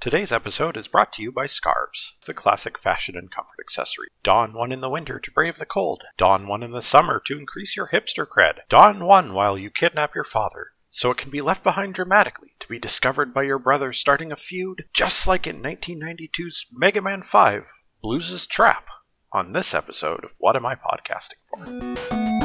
Today's episode is brought to you by Scarves, the classic fashion and comfort accessory. Don one in the winter to brave the cold. Don one in the summer to increase your hipster cred. Don one while you kidnap your father. So it can be left behind dramatically to be discovered by your brother starting a feud, just like in 1992's Mega Man 5, Blues' Trap, on this episode of What Am I Podcasting For?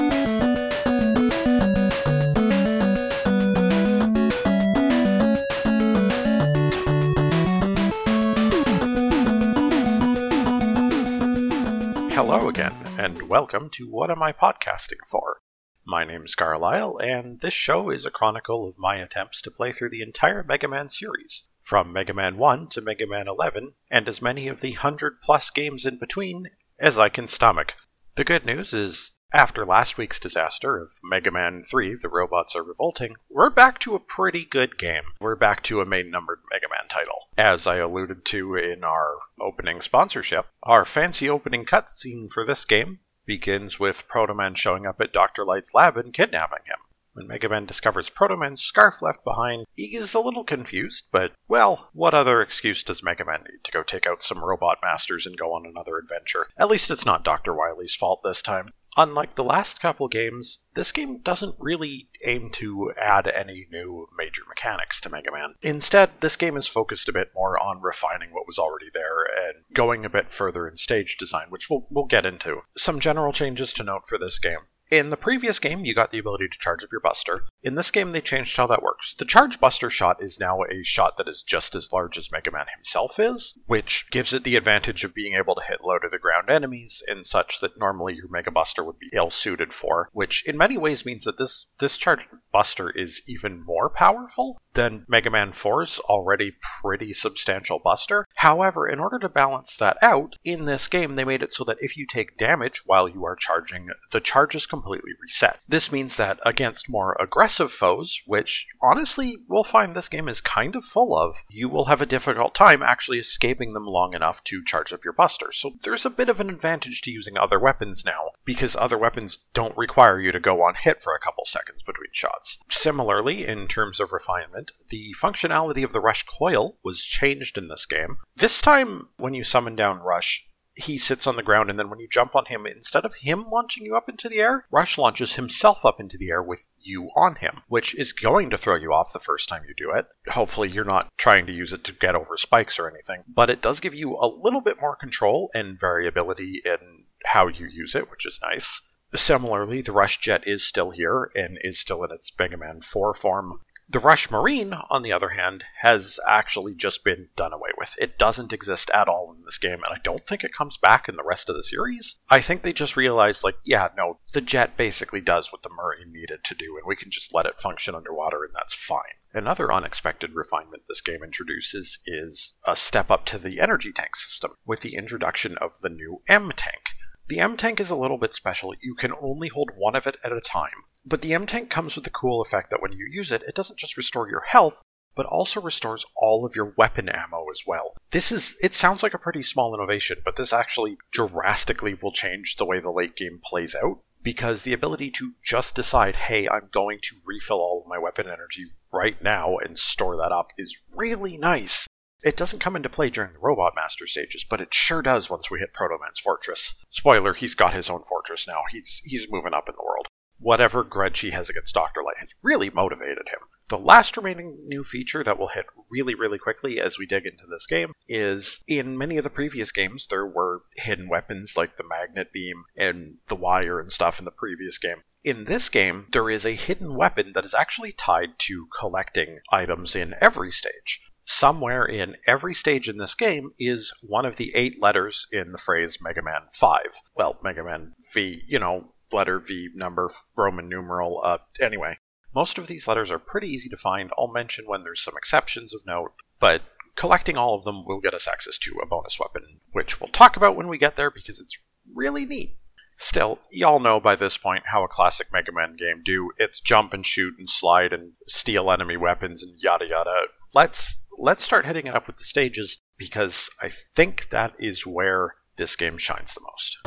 Hello again, and welcome to What Am I Podcasting For? My name's Carlisle, and this show is a chronicle of my attempts to play through the entire Mega Man series, from Mega Man 1 to Mega Man 11, and as many of the hundred plus games in between as I can stomach. The good news is, after last week's disaster of Mega Man 3, The Robots Are Revolting, we're back to a pretty good game. We're back to a main numbered Mega Man title. As I alluded to in our opening sponsorship, our fancy opening cutscene for this game begins with Proto Man showing up at Dr. Light's lab and kidnapping him. When Mega Man discovers Proto Man's scarf left behind, he is a little confused, but, well, what other excuse does Mega Man need to go take out some robot masters and go on another adventure? At least it's not Dr. Wily's fault this time. Unlike the last couple games, this game doesn't really aim to add any new major mechanics to Mega Man. Instead, this game is focused a bit more on refining what was already there and going a bit further in stage design, which we'll, we'll get into. Some general changes to note for this game. In the previous game, you got the ability to charge up your buster. In this game, they changed how that works. The charge buster shot is now a shot that is just as large as Mega Man himself is, which gives it the advantage of being able to hit low to the ground enemies in such that normally your Mega Buster would be ill suited for, which in many ways means that this, this charge buster is even more powerful than Mega Man 4's already pretty substantial buster. However, in order to balance that out, in this game they made it so that if you take damage while you are charging, the charge is completely reset. This means that against more aggressive foes, which honestly we'll find this game is kind of full of, you will have a difficult time actually escaping them long enough to charge up your buster. So there's a bit of an advantage to using other weapons now, because other weapons don't require you to go on hit for a couple seconds between shots. Similarly, in terms of refinement, the functionality of the Rush coil was changed in this game. This time, when you summon down Rush, he sits on the ground, and then when you jump on him, instead of him launching you up into the air, Rush launches himself up into the air with you on him, which is going to throw you off the first time you do it. Hopefully, you're not trying to use it to get over spikes or anything, but it does give you a little bit more control and variability in how you use it, which is nice. Similarly, the Rush Jet is still here and is still in its Mega Man 4 form. The Rush Marine, on the other hand, has actually just been done away with. It doesn't exist at all in this game, and I don't think it comes back in the rest of the series. I think they just realized, like, yeah, no, the jet basically does what the Marine needed to do, and we can just let it function underwater, and that's fine. Another unexpected refinement this game introduces is a step up to the energy tank system with the introduction of the new M tank. The M tank is a little bit special. You can only hold one of it at a time. But the M tank comes with the cool effect that when you use it, it doesn't just restore your health, but also restores all of your weapon ammo as well. This is, it sounds like a pretty small innovation, but this actually drastically will change the way the late game plays out. Because the ability to just decide, hey, I'm going to refill all of my weapon energy right now and store that up is really nice. It doesn't come into play during the Robot Master stages, but it sure does once we hit Proto Man's fortress. Spoiler, he's got his own fortress now. He's he's moving up in the world. Whatever grudge he has against Dr. Light has really motivated him. The last remaining new feature that will hit really, really quickly as we dig into this game is in many of the previous games, there were hidden weapons like the magnet beam and the wire and stuff in the previous game. In this game, there is a hidden weapon that is actually tied to collecting items in every stage somewhere in every stage in this game is one of the eight letters in the phrase Mega Man 5. Well, Mega Man V, you know, letter V, number, Roman numeral, uh, anyway. Most of these letters are pretty easy to find. I'll mention when there's some exceptions of note, but collecting all of them will get us access to a bonus weapon, which we'll talk about when we get there because it's really neat. Still, y'all know by this point how a classic Mega Man game do. It's jump and shoot and slide and steal enemy weapons and yada yada. Let's let's start hitting it up with the stages because I think that is where this game shines the most.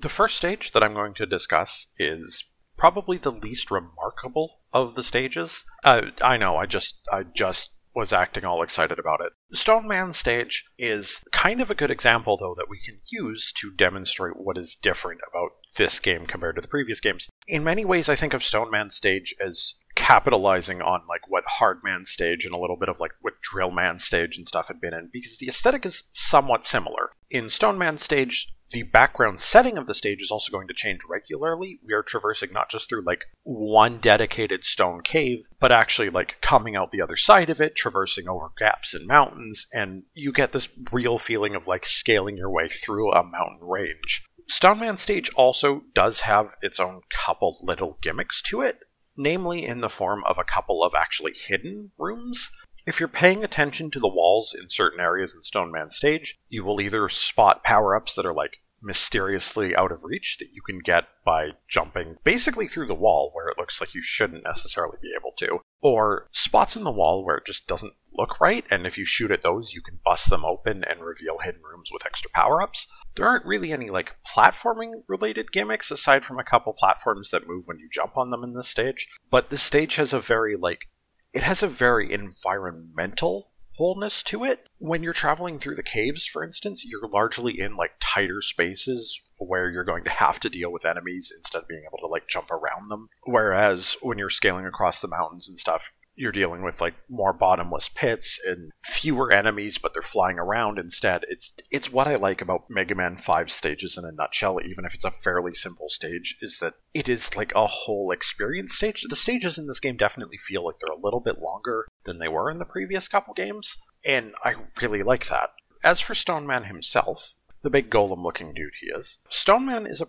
The first stage that I'm going to discuss is probably the least remarkable of the stages. Uh, I know, I just, I just was acting all excited about it. Stone Man stage is kind of a good example, though, that we can use to demonstrate what is different about this game compared to the previous games. In many ways, I think of Stone Man stage as capitalizing on like what Hard Man stage and a little bit of like what Drill Man stage and stuff had been in, because the aesthetic is somewhat similar. In Stone Man stage, the background setting of the stage is also going to change regularly. We are traversing not just through like one dedicated stone cave, but actually like coming out the other side of it, traversing over gaps and mountains, and you get this real feeling of like scaling your way through a mountain range. Stone Man stage also does have its own couple little gimmicks to it, namely in the form of a couple of actually hidden rooms. If you're paying attention to the walls in certain areas in Stone Man stage, you will either spot power ups that are like mysteriously out of reach that you can get by jumping basically through the wall where it looks like you shouldn't necessarily be able to, or spots in the wall where it just doesn't look right, and if you shoot at those, you can bust them open and reveal hidden rooms with extra power ups. There aren't really any like platforming related gimmicks aside from a couple platforms that move when you jump on them in this stage, but this stage has a very like it has a very environmental wholeness to it. When you're traveling through the caves, for instance, you're largely in like tighter spaces where you're going to have to deal with enemies instead of being able to like jump around them. Whereas when you're scaling across the mountains and stuff, you're dealing with like more bottomless pits and fewer enemies, but they're flying around instead. It's it's what I like about Mega Man 5 stages in a nutshell, even if it's a fairly simple stage, is that it is like a whole experience stage. The stages in this game definitely feel like they're a little bit longer than they were in the previous couple games, and I really like that. As for Stone Man himself, the big golem looking dude he is, Stone Man is a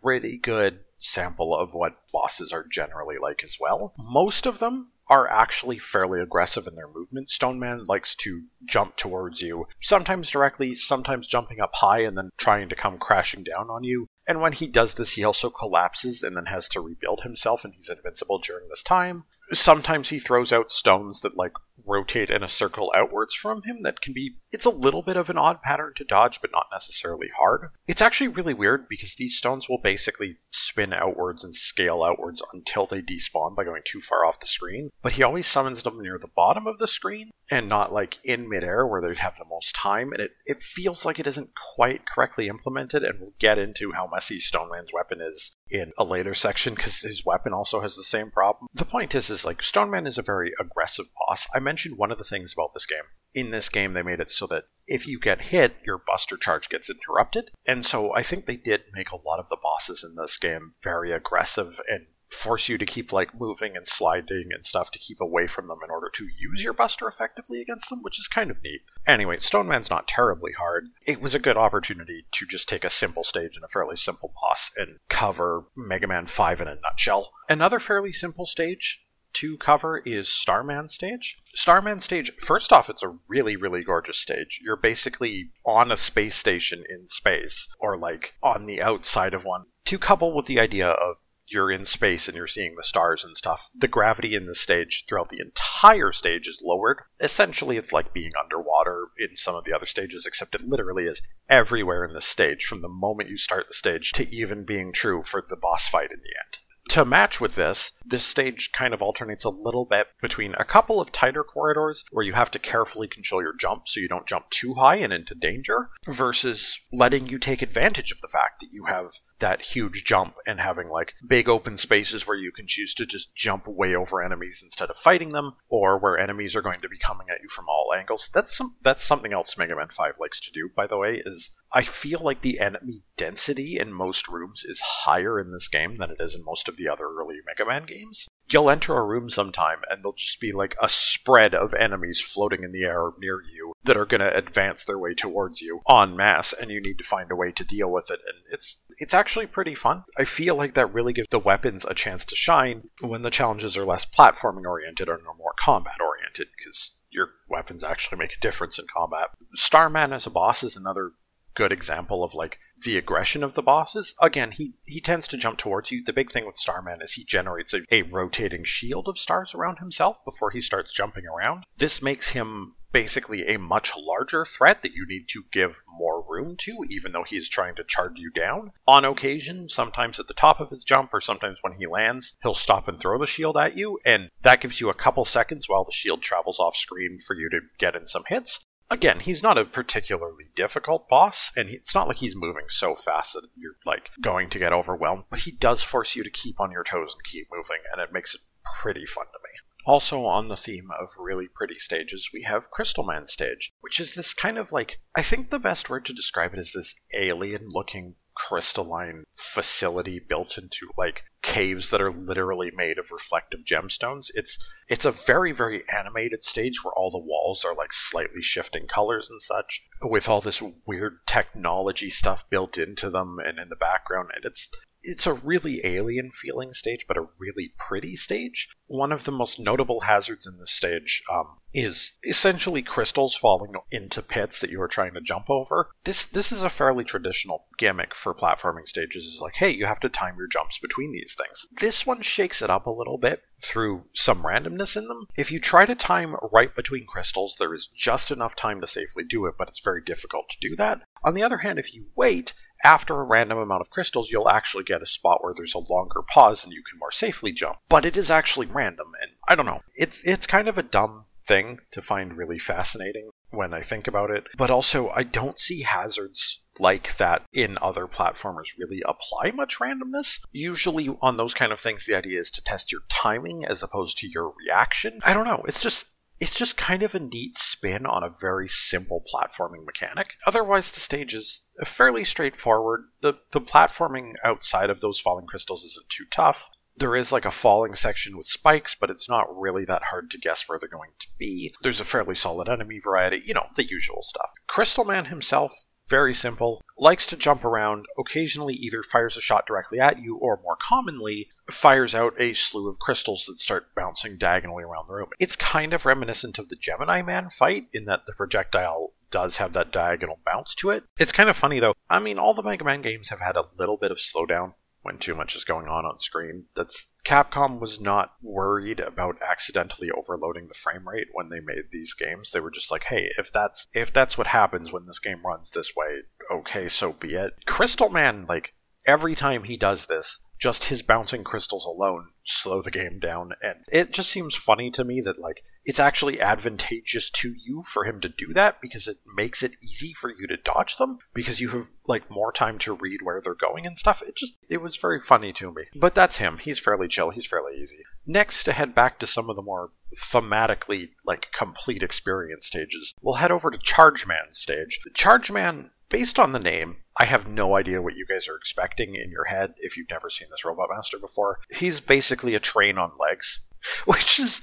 pretty good sample of what bosses are generally like as well. Most of them are actually fairly aggressive in their movement. Stone Man likes to jump towards you, sometimes directly, sometimes jumping up high and then trying to come crashing down on you. And when he does this, he also collapses and then has to rebuild himself, and he's invincible during this time. Sometimes he throws out stones that, like, rotate in a circle outwards from him that can be it's a little bit of an odd pattern to dodge but not necessarily hard. It's actually really weird because these stones will basically spin outwards and scale outwards until they despawn by going too far off the screen. But he always summons them near the bottom of the screen and not like in midair where they'd have the most time. And it, it feels like it isn't quite correctly implemented and we'll get into how messy stone man's weapon is in a later section because his weapon also has the same problem the point is is like stone man is a very aggressive boss i mentioned one of the things about this game. In this game, they made it so that if you get hit, your buster charge gets interrupted. And so I think they did make a lot of the bosses in this game very aggressive and force you to keep like moving and sliding and stuff to keep away from them in order to use your buster effectively against them, which is kind of neat. Anyway, Stone Man's not terribly hard. It was a good opportunity to just take a simple stage and a fairly simple boss and cover Mega Man 5 in a nutshell. Another fairly simple stage to cover is Starman Stage. Starman Stage, first off, it's a really, really gorgeous stage. You're basically on a space station in space, or like on the outside of one. To couple with the idea of you're in space and you're seeing the stars and stuff, the gravity in the stage throughout the entire stage is lowered. Essentially, it's like being underwater in some of the other stages, except it literally is everywhere in the stage, from the moment you start the stage to even being true for the boss fight in the end to match with this, this stage kind of alternates a little bit between a couple of tighter corridors where you have to carefully control your jump so you don't jump too high and into danger, versus letting you take advantage of the fact that you have that huge jump and having like big open spaces where you can choose to just jump way over enemies instead of fighting them, or where enemies are going to be coming at you from all angles. That's some that's something else Mega Man 5 likes to do, by the way, is I feel like the enemy density in most rooms is higher in this game than it is in most of the other early Mega Man games you'll enter a room sometime and there'll just be like a spread of enemies floating in the air near you that are going to advance their way towards you en masse and you need to find a way to deal with it. And it's it's actually pretty fun. I feel like that really gives the weapons a chance to shine when the challenges are less platforming oriented or more combat oriented because your weapons actually make a difference in combat. Starman as a boss is another good example of like the aggression of the bosses. Again, he he tends to jump towards you. The big thing with Starman is he generates a, a rotating shield of stars around himself before he starts jumping around. This makes him basically a much larger threat that you need to give more room to, even though he's trying to charge you down. On occasion, sometimes at the top of his jump, or sometimes when he lands, he'll stop and throw the shield at you, and that gives you a couple seconds while the shield travels off screen for you to get in some hits. Again, he's not a particularly difficult boss, and it's not like he's moving so fast that you're like going to get overwhelmed, but he does force you to keep on your toes and keep moving, and it makes it pretty fun to me. Also, on the theme of really pretty stages, we have Crystal Man stage, which is this kind of like, I think the best word to describe it is this alien looking crystalline facility built into like caves that are literally made of reflective gemstones. It's it's a very very animated stage where all the walls are like slightly shifting colors and such with all this weird technology stuff built into them and in the background and it's it's a really alien feeling stage, but a really pretty stage. One of the most notable hazards in this stage um, is essentially crystals falling into pits that you are trying to jump over. This this is a fairly traditional gimmick for platforming stages. Is like, hey, you have to time your jumps between these things. This one shakes it up a little bit through some randomness in them. If you try to time right between crystals, there is just enough time to safely do it, but it's very difficult to do that. On the other hand, if you wait, after a random amount of crystals, you'll actually get a spot where there's a longer pause and you can more safely jump. But it is actually random, and I don't know. It's it's kind of a dumb thing to find really fascinating when I think about it. But also, I don't see hazards like that in other platformers really apply much randomness. Usually, on those kind of things, the idea is to test your timing as opposed to your reaction. I don't know. It's just it's just kind of a neat spin on a very simple platforming mechanic. Otherwise, the stage is fairly straightforward. The, the platforming outside of those falling crystals isn't too tough. There is like a falling section with spikes, but it's not really that hard to guess where they're going to be. There's a fairly solid enemy variety, you know, the usual stuff. Crystal Man himself very simple, likes to jump around, occasionally either fires a shot directly at you or more commonly fires out a slew of crystals that start bouncing diagonally around the room. It's kind of reminiscent of the Gemini Man fight in that the projectile does have that diagonal bounce to it. It's kind of funny though. I mean, all the Mega Man games have had a little bit of slowdown when too much is going on on screen. That's Capcom was not worried about accidentally overloading the frame rate when they made these games. They were just like, "Hey, if that's if that's what happens when this game runs this way, okay, so be it." Crystal Man like every time he does this, just his bouncing crystals alone slow the game down and it just seems funny to me that like it's actually advantageous to you for him to do that because it makes it easy for you to dodge them because you have like more time to read where they're going and stuff. It just it was very funny to me. But that's him. He's fairly chill. He's fairly easy. Next to head back to some of the more thematically like complete experience stages we'll head over to charge man stage. Charge man based on the name, I have no idea what you guys are expecting in your head if you've never seen this Robot Master before. He's basically a train on legs, which is.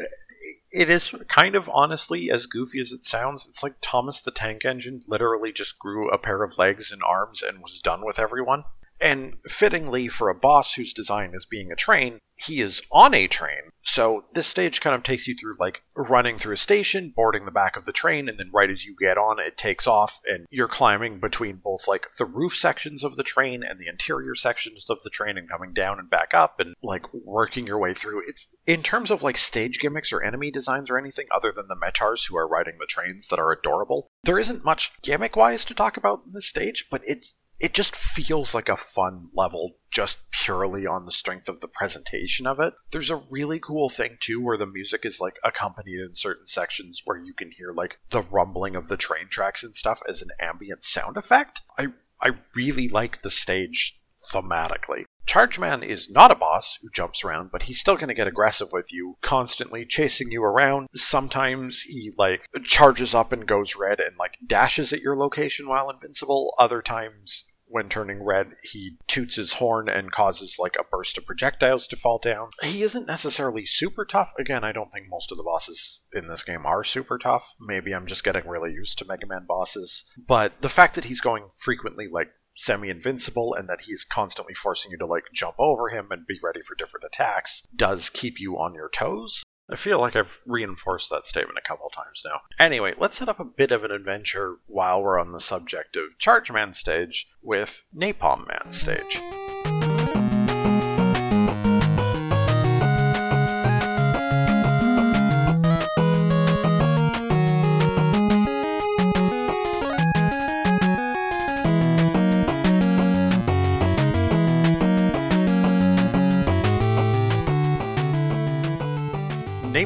Uh, it is kind of honestly as goofy as it sounds. It's like Thomas the Tank Engine literally just grew a pair of legs and arms and was done with everyone. And fittingly, for a boss whose design is being a train, he is on a train. So this stage kind of takes you through like running through a station, boarding the back of the train, and then right as you get on, it takes off, and you're climbing between both like the roof sections of the train and the interior sections of the train, and coming down and back up, and like working your way through. It's in terms of like stage gimmicks or enemy designs or anything other than the Mettaurs who are riding the trains that are adorable. There isn't much gimmick wise to talk about in this stage, but it's it just feels like a fun level just purely on the strength of the presentation of it. There's a really cool thing too where the music is like accompanied in certain sections where you can hear like the rumbling of the train tracks and stuff as an ambient sound effect. I I really like the stage thematically. Chargeman is not a boss who jumps around, but he's still going to get aggressive with you, constantly chasing you around. Sometimes he like charges up and goes red and like dashes at your location while invincible. Other times when turning red, he toots his horn and causes like a burst of projectiles to fall down. He isn't necessarily super tough. Again, I don't think most of the bosses in this game are super tough. Maybe I'm just getting really used to Mega Man bosses. But the fact that he's going frequently like semi invincible and that he's constantly forcing you to like jump over him and be ready for different attacks does keep you on your toes. I feel like I've reinforced that statement a couple times now. Anyway, let's set up a bit of an adventure while we're on the subject of Charge Man stage with Napalm Man stage.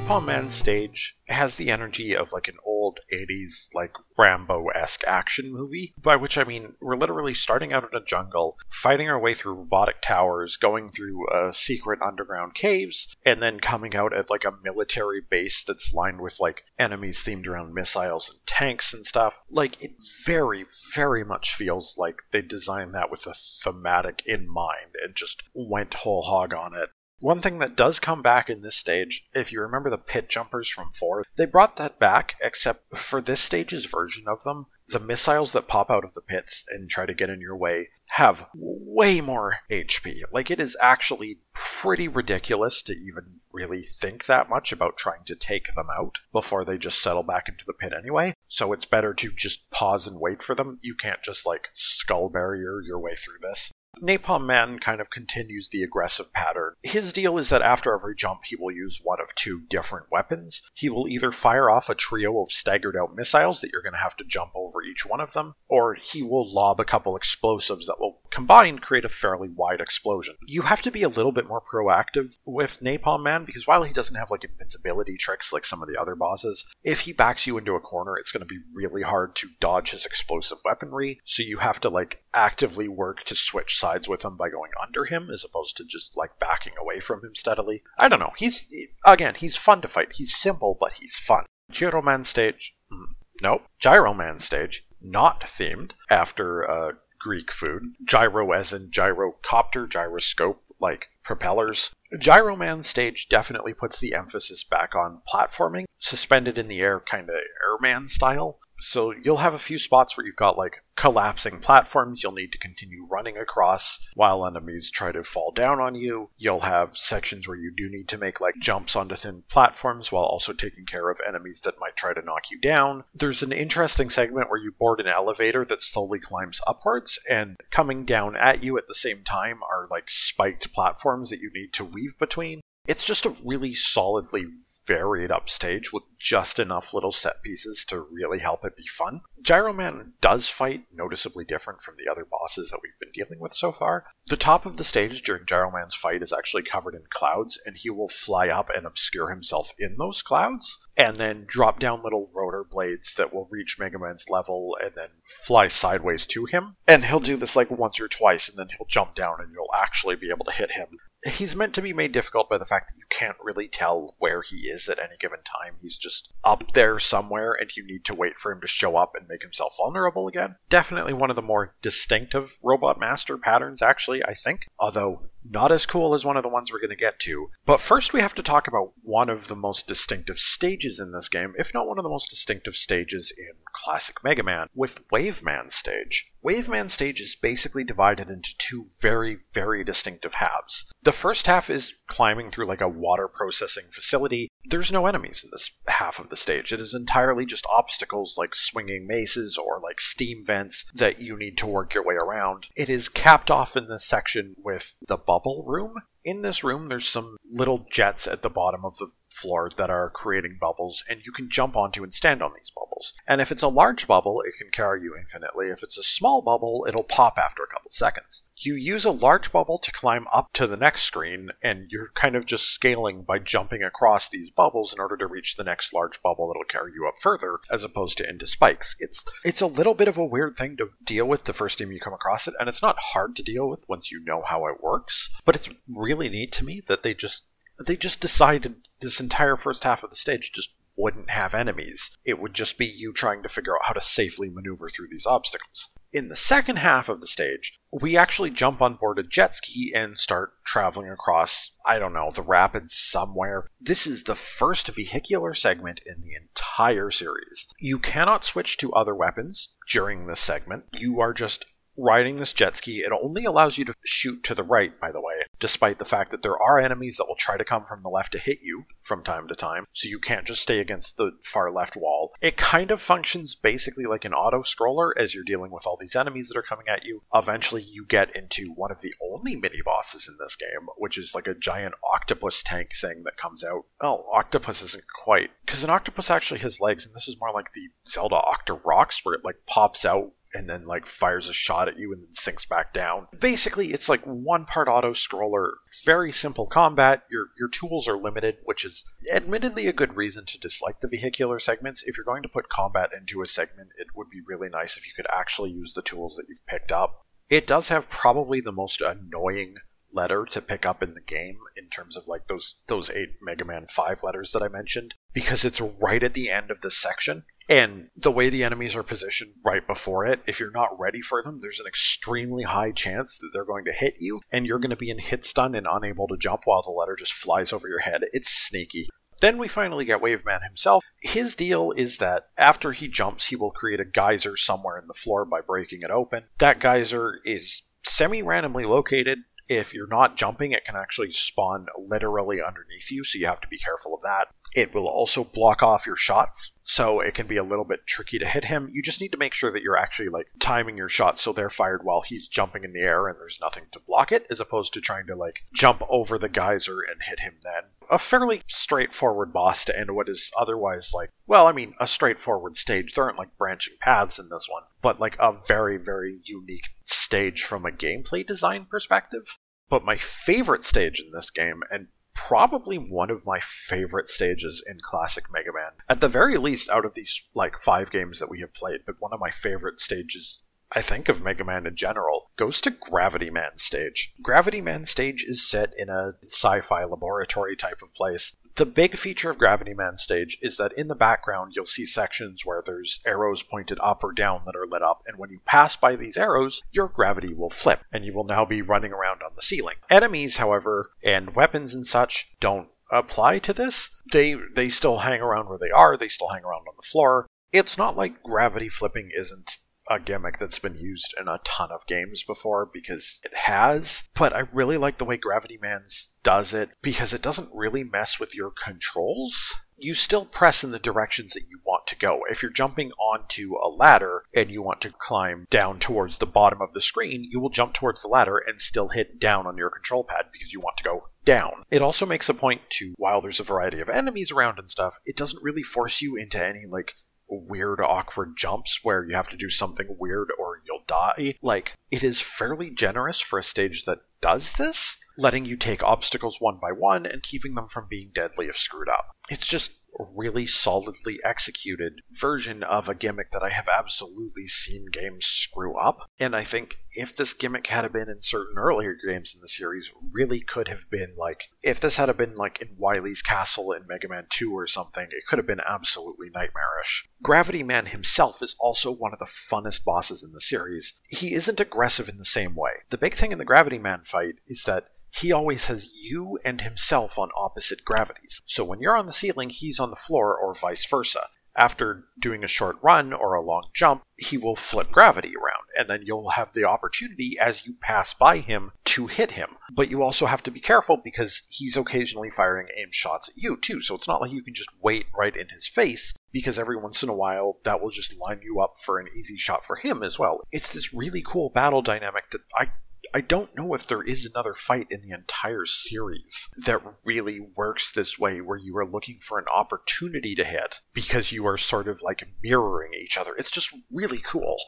Napalm Man stage has the energy of like an old 80s like Rambo-esque action movie, by which I mean we're literally starting out in a jungle, fighting our way through robotic towers, going through uh, secret underground caves, and then coming out at like a military base that's lined with like enemies themed around missiles and tanks and stuff. Like it very, very much feels like they designed that with a thematic in mind and just went whole hog on it. One thing that does come back in this stage, if you remember the pit jumpers from 4, they brought that back, except for this stage's version of them, the missiles that pop out of the pits and try to get in your way have way more HP. Like, it is actually pretty ridiculous to even really think that much about trying to take them out before they just settle back into the pit anyway. So it's better to just pause and wait for them. You can't just, like, skull barrier your way through this. Napalm Man kind of continues the aggressive pattern. His deal is that after every jump, he will use one of two different weapons. He will either fire off a trio of staggered out missiles that you're going to have to jump over each one of them, or he will lob a couple explosives that will combined create a fairly wide explosion. You have to be a little bit more proactive with Napalm Man because while he doesn't have like invincibility tricks like some of the other bosses, if he backs you into a corner, it's going to be really hard to dodge his explosive weaponry. So you have to like actively work to switch sides with him by going under him as opposed to just like backing away from him steadily. I don't know. He's again, he's fun to fight. He's simple, but he's fun. Gyro Man stage. Mm, nope. Gyro Man stage. Not themed after uh, Greek food. Gyro as in gyrocopter, gyroscope, like propellers. Gyro Man stage definitely puts the emphasis back on platforming, suspended in the air, kind of airman style. So you'll have a few spots where you've got like collapsing platforms you'll need to continue running across while enemies try to fall down on you. You'll have sections where you do need to make like jumps onto thin platforms while also taking care of enemies that might try to knock you down. There's an interesting segment where you board an elevator that slowly climbs upwards and coming down at you at the same time are like spiked platforms that you need to weave between it's just a really solidly varied up stage with just enough little set pieces to really help it be fun. Gyro Man does fight noticeably different from the other bosses that we've been dealing with so far. The top of the stage during Gyro Man's fight is actually covered in clouds, and he will fly up and obscure himself in those clouds, and then drop down little rotor blades that will reach Mega Man's level and then fly sideways to him. And he'll do this like once or twice, and then he'll jump down and you'll actually be able to hit him he's meant to be made difficult by the fact that you can't really tell where he is at any given time. He's just up there somewhere, and you need to wait for him to show up and make himself vulnerable again. Definitely one of the more distinctive Robot Master patterns, actually, I think. Although not as cool as one of the ones we're going to get to. But first, we have to talk about one of the most distinctive stages in this game, if not one of the most distinctive stages in classic Mega Man, with Wave Man stage. Wave Man stage is basically divided into two very, very distinctive halves. The first half is climbing through like a water processing facility. There's no enemies in this half of the stage. It is entirely just obstacles like swinging maces or like steam vents that you need to work your way around. It is capped off in this section with the bubble room. In this room, there's some little jets at the bottom of the floor that are creating bubbles, and you can jump onto and stand on these bubbles. And if it's a large bubble, it can carry you infinitely. If it's a small bubble, it'll pop after a couple seconds. You use a large bubble to climb up to the next screen, and you're kind of just scaling by jumping across these bubbles in order to reach the next large bubble that'll carry you up further, as opposed to into spikes. It's it's a little bit of a weird thing to deal with the first time you come across it, and it's not hard to deal with once you know how it works. But it's really neat to me that they just they just decided this entire first half of the stage just wouldn't have enemies. It would just be you trying to figure out how to safely maneuver through these obstacles. In the second half of the stage, we actually jump on board a jet ski and start traveling across, I don't know, the rapids somewhere. This is the first vehicular segment in the entire series. You cannot switch to other weapons during this segment. You are just riding this jet ski. It only allows you to shoot to the right, by the way, despite the fact that there are enemies that will try to come from the left to hit you from time to time, so you can't just stay against the far left wall. It kind of functions basically like an auto scroller as you're dealing with all these enemies that are coming at you. Eventually, you get into one of the only mini bosses in this game, which is like a giant octopus tank thing that comes out. Oh, octopus isn't quite, because an octopus actually has legs, and this is more like the Zelda Octoroks, where it like pops out and then like fires a shot at you and then sinks back down. Basically, it's like one part auto scroller, very simple combat. Your your tools are limited, which is admittedly a good reason to dislike the vehicular segments. If you're going to put combat into a segment, it would be really nice if you could actually use the tools that you've picked up. It does have probably the most annoying letter to pick up in the game in terms of like those those eight Mega Man 5 letters that I mentioned because it's right at the end of this section and the way the enemies are positioned right before it if you're not ready for them there's an extremely high chance that they're going to hit you and you're going to be in hit stun and unable to jump while the letter just flies over your head it's sneaky then we finally get Waveman himself. His deal is that after he jumps, he will create a geyser somewhere in the floor by breaking it open. That geyser is semi randomly located if you're not jumping, it can actually spawn literally underneath you, so you have to be careful of that. It will also block off your shots, so it can be a little bit tricky to hit him. You just need to make sure that you're actually like timing your shots so they're fired while he's jumping in the air and there's nothing to block it, as opposed to trying to like jump over the geyser and hit him then. A fairly straightforward boss to end what is otherwise like, well, I mean, a straightforward stage. There aren't like branching paths in this one, but like a very, very unique stage from a gameplay design perspective. But my favorite stage in this game, and probably one of my favorite stages in classic Mega Man. At the very least, out of these like five games that we have played, but one of my favorite stages I think of Mega Man in general, goes to Gravity Man stage. Gravity Man stage is set in a sci fi laboratory type of place the big feature of Gravity Man stage is that in the background you'll see sections where there's arrows pointed up or down that are lit up, and when you pass by these arrows, your gravity will flip, and you will now be running around on the ceiling. Enemies, however, and weapons and such don't apply to this. They they still hang around where they are, they still hang around on the floor. It's not like gravity flipping isn't a gimmick that's been used in a ton of games before because it has, but I really like the way Gravity Man's does it because it doesn't really mess with your controls. You still press in the directions that you want to go. If you're jumping onto a ladder and you want to climb down towards the bottom of the screen, you will jump towards the ladder and still hit down on your control pad because you want to go down. It also makes a point to, while there's a variety of enemies around and stuff, it doesn't really force you into any like weird, awkward jumps where you have to do something weird or you'll die. Like, it is fairly generous for a stage that does this, letting you take obstacles one by one and keeping them from being deadly if screwed up. It's just really solidly executed version of a gimmick that I have absolutely seen games screw up. And I think if this gimmick had been in certain earlier games in the series, really could have been like if this had been like in Wily's Castle in Mega Man 2 or something, it could have been absolutely nightmarish. Gravity Man himself is also one of the funnest bosses in the series. He isn't aggressive in the same way. The big thing in the Gravity Man fight is that he always has you and himself on opposite gravities. So when you're on the ceiling, he's on the floor, or vice versa. After doing a short run or a long jump, he will flip gravity around, and then you'll have the opportunity as you pass by him to hit him. But you also have to be careful because he's occasionally firing aim shots at you, too. So it's not like you can just wait right in his face, because every once in a while that will just line you up for an easy shot for him as well. It's this really cool battle dynamic that I I don't know if there is another fight in the entire series that really works this way, where you are looking for an opportunity to hit because you are sort of like mirroring each other. It's just really cool.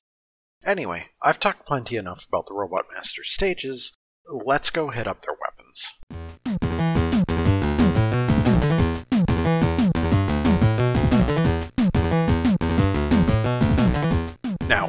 Anyway, I've talked plenty enough about the Robot Master stages. Let's go hit up their weapons. Now,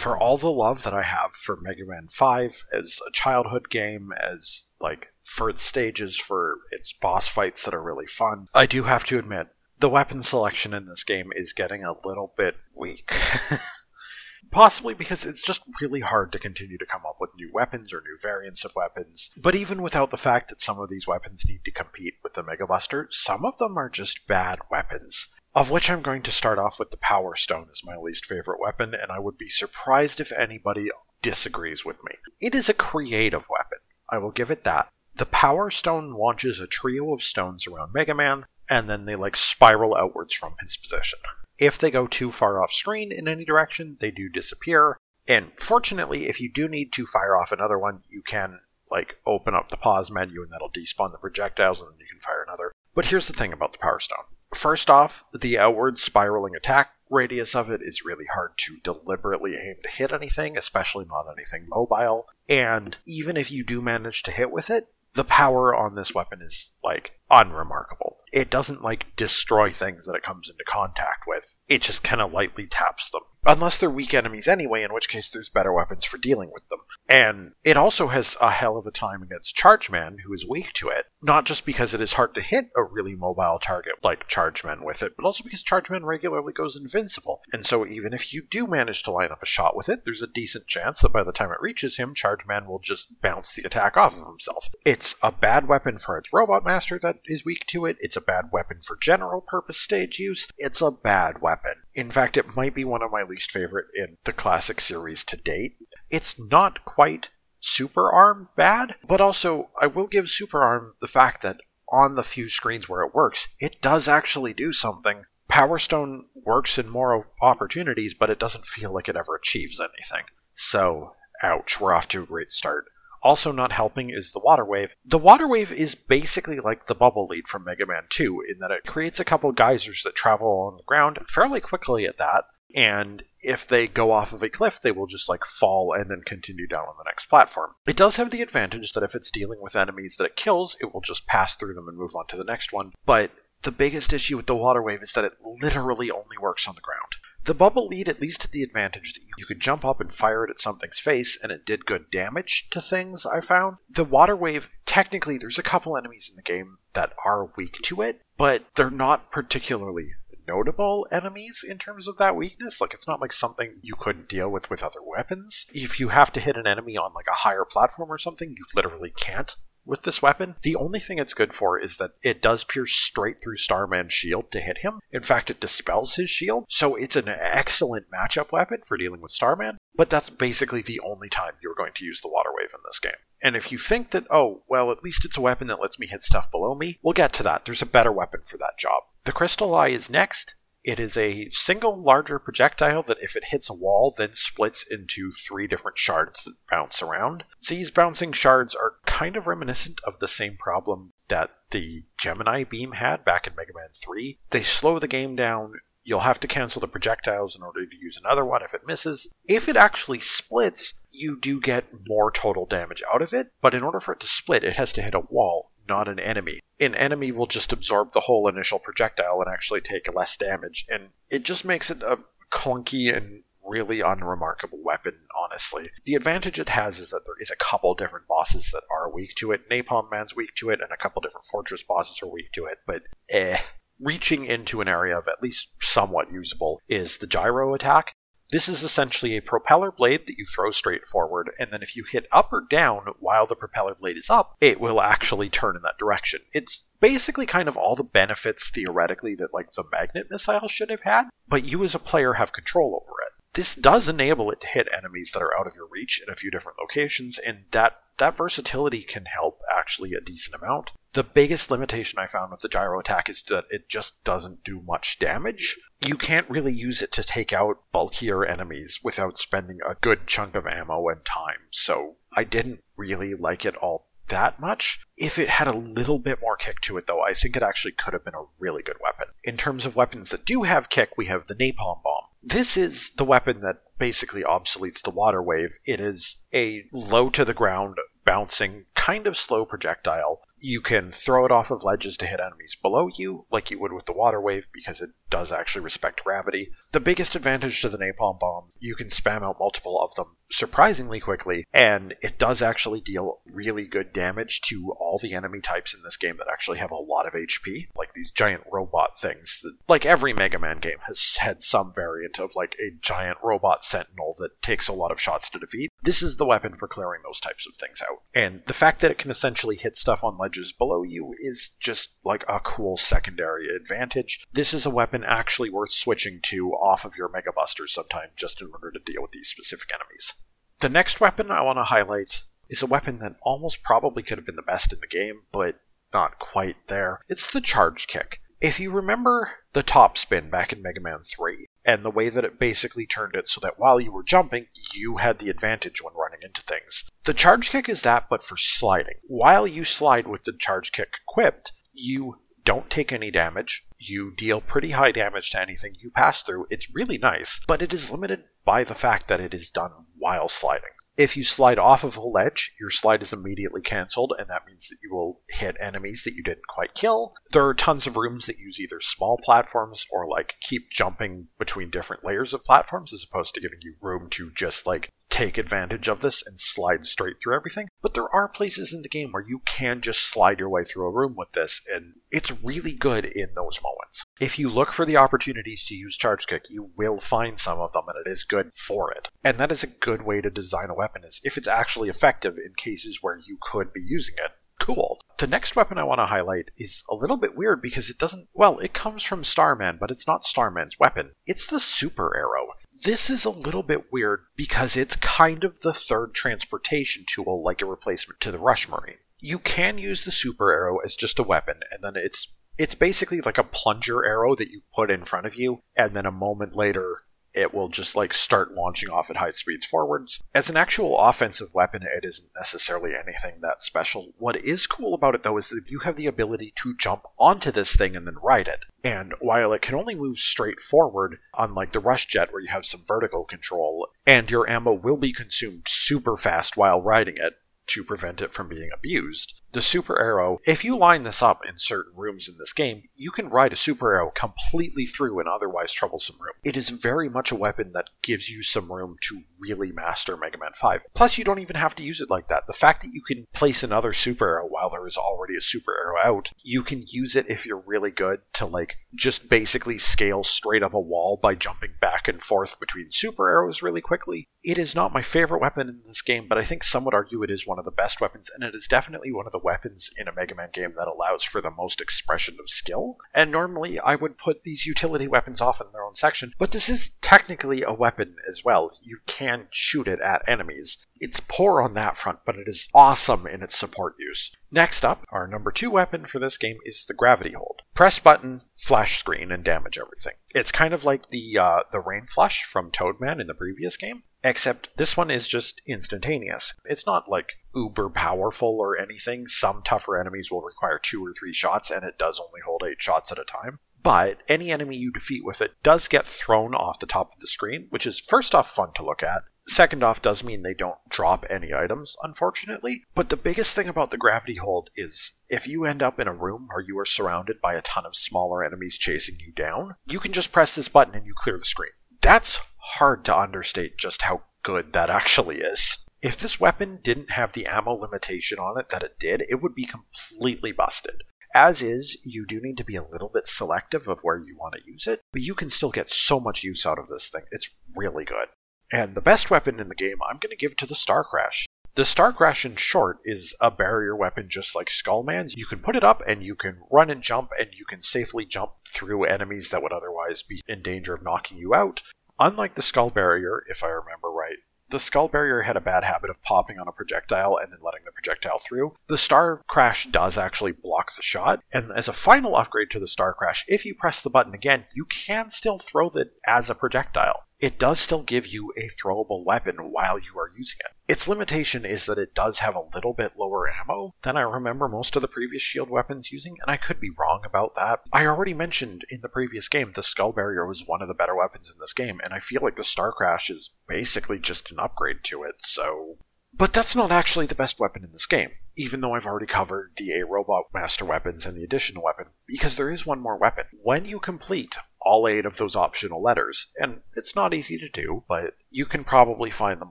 for all the love that I have for Mega Man 5 as a childhood game, as like for its stages, for its boss fights that are really fun, I do have to admit the weapon selection in this game is getting a little bit weak. Possibly because it's just really hard to continue to come up with new weapons or new variants of weapons. But even without the fact that some of these weapons need to compete with the Mega Buster, some of them are just bad weapons of which I'm going to start off with the Power Stone as my least favorite weapon, and I would be surprised if anybody disagrees with me. It is a creative weapon, I will give it that. The Power Stone launches a trio of stones around Mega Man, and then they like spiral outwards from his position. If they go too far off screen in any direction, they do disappear. And fortunately, if you do need to fire off another one, you can like open up the pause menu and that'll despawn the projectiles and then you can fire another. But here's the thing about the Power Stone First off, the outward spiraling attack radius of it is really hard to deliberately aim to hit anything, especially not anything mobile. And even if you do manage to hit with it, the power on this weapon is like unremarkable. It doesn't like destroy things that it comes into contact with. It just kind of lightly taps them. Unless they're weak enemies anyway, in which case there's better weapons for dealing with them. And it also has a hell of a time against Chargeman, who is weak to it. Not just because it is hard to hit a really mobile target like Chargeman with it, but also because Chargeman regularly goes invincible. And so even if you do manage to line up a shot with it, there's a decent chance that by the time it reaches him, Chargeman will just bounce the attack off of himself. It's a bad weapon for its Robot Master that is weak to it. It's a bad weapon for general purpose stage use. It's a bad weapon. In fact, it might be one of my least favorite in the classic series to date. It's not quite Super Arm bad, but also I will give Super Arm the fact that on the few screens where it works, it does actually do something. Power Stone works in more opportunities, but it doesn't feel like it ever achieves anything. So, ouch, we're off to a great start. Also, not helping is the water wave. The water wave is basically like the bubble lead from Mega Man 2 in that it creates a couple geysers that travel along the ground fairly quickly at that, and if they go off of a cliff, they will just like fall and then continue down on the next platform. It does have the advantage that if it's dealing with enemies that it kills, it will just pass through them and move on to the next one. But the biggest issue with the water wave is that it literally only works on the ground. The bubble lead at least had the advantage that you could jump up and fire it at something's face, and it did good damage to things, I found. The water wave, technically, there's a couple enemies in the game that are weak to it, but they're not particularly notable enemies in terms of that weakness. Like, it's not like something you couldn't deal with with other weapons. If you have to hit an enemy on like a higher platform or something, you literally can't with this weapon. The only thing it's good for is that it does pierce straight through Starman's shield to hit him. In fact, it dispels his shield, so it's an excellent matchup weapon for dealing with Starman, but that's basically the only time you're going to use the Water Wave in this game. And if you think that, oh, well, at least it's a weapon that lets me hit stuff below me, we'll get to that. There's a better weapon for that job. The Crystal Eye is next, it is a single larger projectile that, if it hits a wall, then splits into three different shards that bounce around. These bouncing shards are kind of reminiscent of the same problem that the Gemini beam had back in Mega Man 3. They slow the game down. You'll have to cancel the projectiles in order to use another one if it misses. If it actually splits, you do get more total damage out of it, but in order for it to split, it has to hit a wall, not an enemy. An enemy will just absorb the whole initial projectile and actually take less damage, and it just makes it a clunky and really unremarkable weapon, honestly. The advantage it has is that there is a couple different bosses that are weak to it. Napalm Man's weak to it, and a couple different fortress bosses are weak to it, but eh. Reaching into an area of at least somewhat usable is the gyro attack. This is essentially a propeller blade that you throw straight forward, and then if you hit up or down while the propeller blade is up, it will actually turn in that direction. It's basically kind of all the benefits theoretically that like the magnet missile should have had, but you as a player have control over it. This does enable it to hit enemies that are out of your reach in a few different locations, and that that versatility can help actually a decent amount. The biggest limitation I found with the gyro attack is that it just doesn't do much damage. You can't really use it to take out bulkier enemies without spending a good chunk of ammo and time, so I didn't really like it all that much. If it had a little bit more kick to it, though, I think it actually could have been a really good weapon. In terms of weapons that do have kick, we have the Napalm Bomb. This is the weapon that basically obsoletes the water wave. It is a low to the ground, bouncing, kind of slow projectile. You can throw it off of ledges to hit enemies below you, like you would with the water wave, because it does actually respect gravity. The biggest advantage to the napalm bomb, you can spam out multiple of them surprisingly quickly, and it does actually deal really good damage to all the enemy types in this game that actually have a lot of HP, like these giant robot things. That, like every Mega Man game has had some variant of like a giant robot sentinel that takes a lot of shots to defeat. This is the weapon for clearing those types of things out. And the fact that it can essentially hit stuff on ledges below you is just like a cool secondary advantage. This is a weapon actually worth switching to off of your Mega Busters sometime just in order to deal with these specific enemies. The next weapon I want to highlight is a weapon that almost probably could have been the best in the game, but not quite there. It's the charge kick. If you remember the top spin back in Mega Man 3, and the way that it basically turned it so that while you were jumping, you had the advantage when running into things. The charge kick is that, but for sliding. While you slide with the charge kick equipped, you don't take any damage. You deal pretty high damage to anything you pass through. It's really nice, but it is limited by the fact that it is done while sliding. If you slide off of a ledge, your slide is immediately cancelled, and that means that you will hit enemies that you didn't quite kill. There are tons of rooms that use either small platforms or like keep jumping between different layers of platforms as opposed to giving you room to just like take advantage of this and slide straight through everything. But there are places in the game where you can just slide your way through a room with this, and it's really good in those moments. If you look for the opportunities to use Charge Kick, you will find some of them, and it is good for it. And that is a good way to design a weapon, is if it's actually effective in cases where you could be using it. Cool. The next weapon I want to highlight is a little bit weird because it doesn't, well, it comes from Starman, but it's not Starman's weapon. It's the Super Arrow. This is a little bit weird because it's kind of the third transportation tool, like a replacement to the Rush Marine. You can use the super arrow as just a weapon, and then it's it's basically like a plunger arrow that you put in front of you, and then a moment later it will just like start launching off at high speeds forwards. As an actual offensive weapon, it isn't necessarily anything that special. What is cool about it though is that you have the ability to jump onto this thing and then ride it. And while it can only move straight forward, unlike the Rush Jet where you have some vertical control, and your ammo will be consumed super fast while riding it, to prevent it from being abused. The super arrow, if you line this up in certain rooms in this game, you can ride a super arrow completely through an otherwise troublesome room. It is very much a weapon that gives you some room to really master Mega Man 5. Plus, you don't even have to use it like that. The fact that you can place another super arrow while there is already a super arrow out, you can use it if you're really good to like just basically scale straight up a wall by jumping back and forth between super arrows really quickly. It is not my favorite weapon in this game, but I think some would argue it is one of the best weapons, and it is definitely one of the weapons in a Mega Man game that allows for the most expression of skill. And normally I would put these utility weapons off in their own section, but this is technically a weapon as well. You can shoot it at enemies. It's poor on that front, but it is awesome in its support use. Next up, our number two weapon for this game is the Gravity Hold. Press button, flash screen, and damage everything. It's kind of like the uh, the Rain Flush from Toadman in the previous game, except this one is just instantaneous. It's not like uber powerful or anything. Some tougher enemies will require two or three shots, and it does only hold eight shots at a time. But any enemy you defeat with it does get thrown off the top of the screen, which is first off fun to look at, Second off does mean they don't drop any items, unfortunately. But the biggest thing about the gravity hold is if you end up in a room where you are surrounded by a ton of smaller enemies chasing you down, you can just press this button and you clear the screen. That's hard to understate just how good that actually is. If this weapon didn't have the ammo limitation on it that it did, it would be completely busted. As is, you do need to be a little bit selective of where you want to use it, but you can still get so much use out of this thing. It's really good. And the best weapon in the game, I'm going to give to the Star Crash. The Star Crash, in short, is a barrier weapon just like Skullman's. You can put it up and you can run and jump, and you can safely jump through enemies that would otherwise be in danger of knocking you out. Unlike the Skull Barrier, if I remember right, the Skull Barrier had a bad habit of popping on a projectile and then letting the projectile through. The Star Crash does actually block the shot, and as a final upgrade to the Star Crash, if you press the button again, you can still throw it as a projectile it does still give you a throwable weapon while you are using it. Its limitation is that it does have a little bit lower ammo than I remember most of the previous shield weapons using, and I could be wrong about that. I already mentioned in the previous game the Skull Barrier was one of the better weapons in this game, and I feel like the Star Crash is basically just an upgrade to it, so. But that's not actually the best weapon in this game, even though I've already covered the A Robot Master weapons and the additional weapon, because there is one more weapon. When you complete all eight of those optional letters, and it's not easy to do, but you can probably find them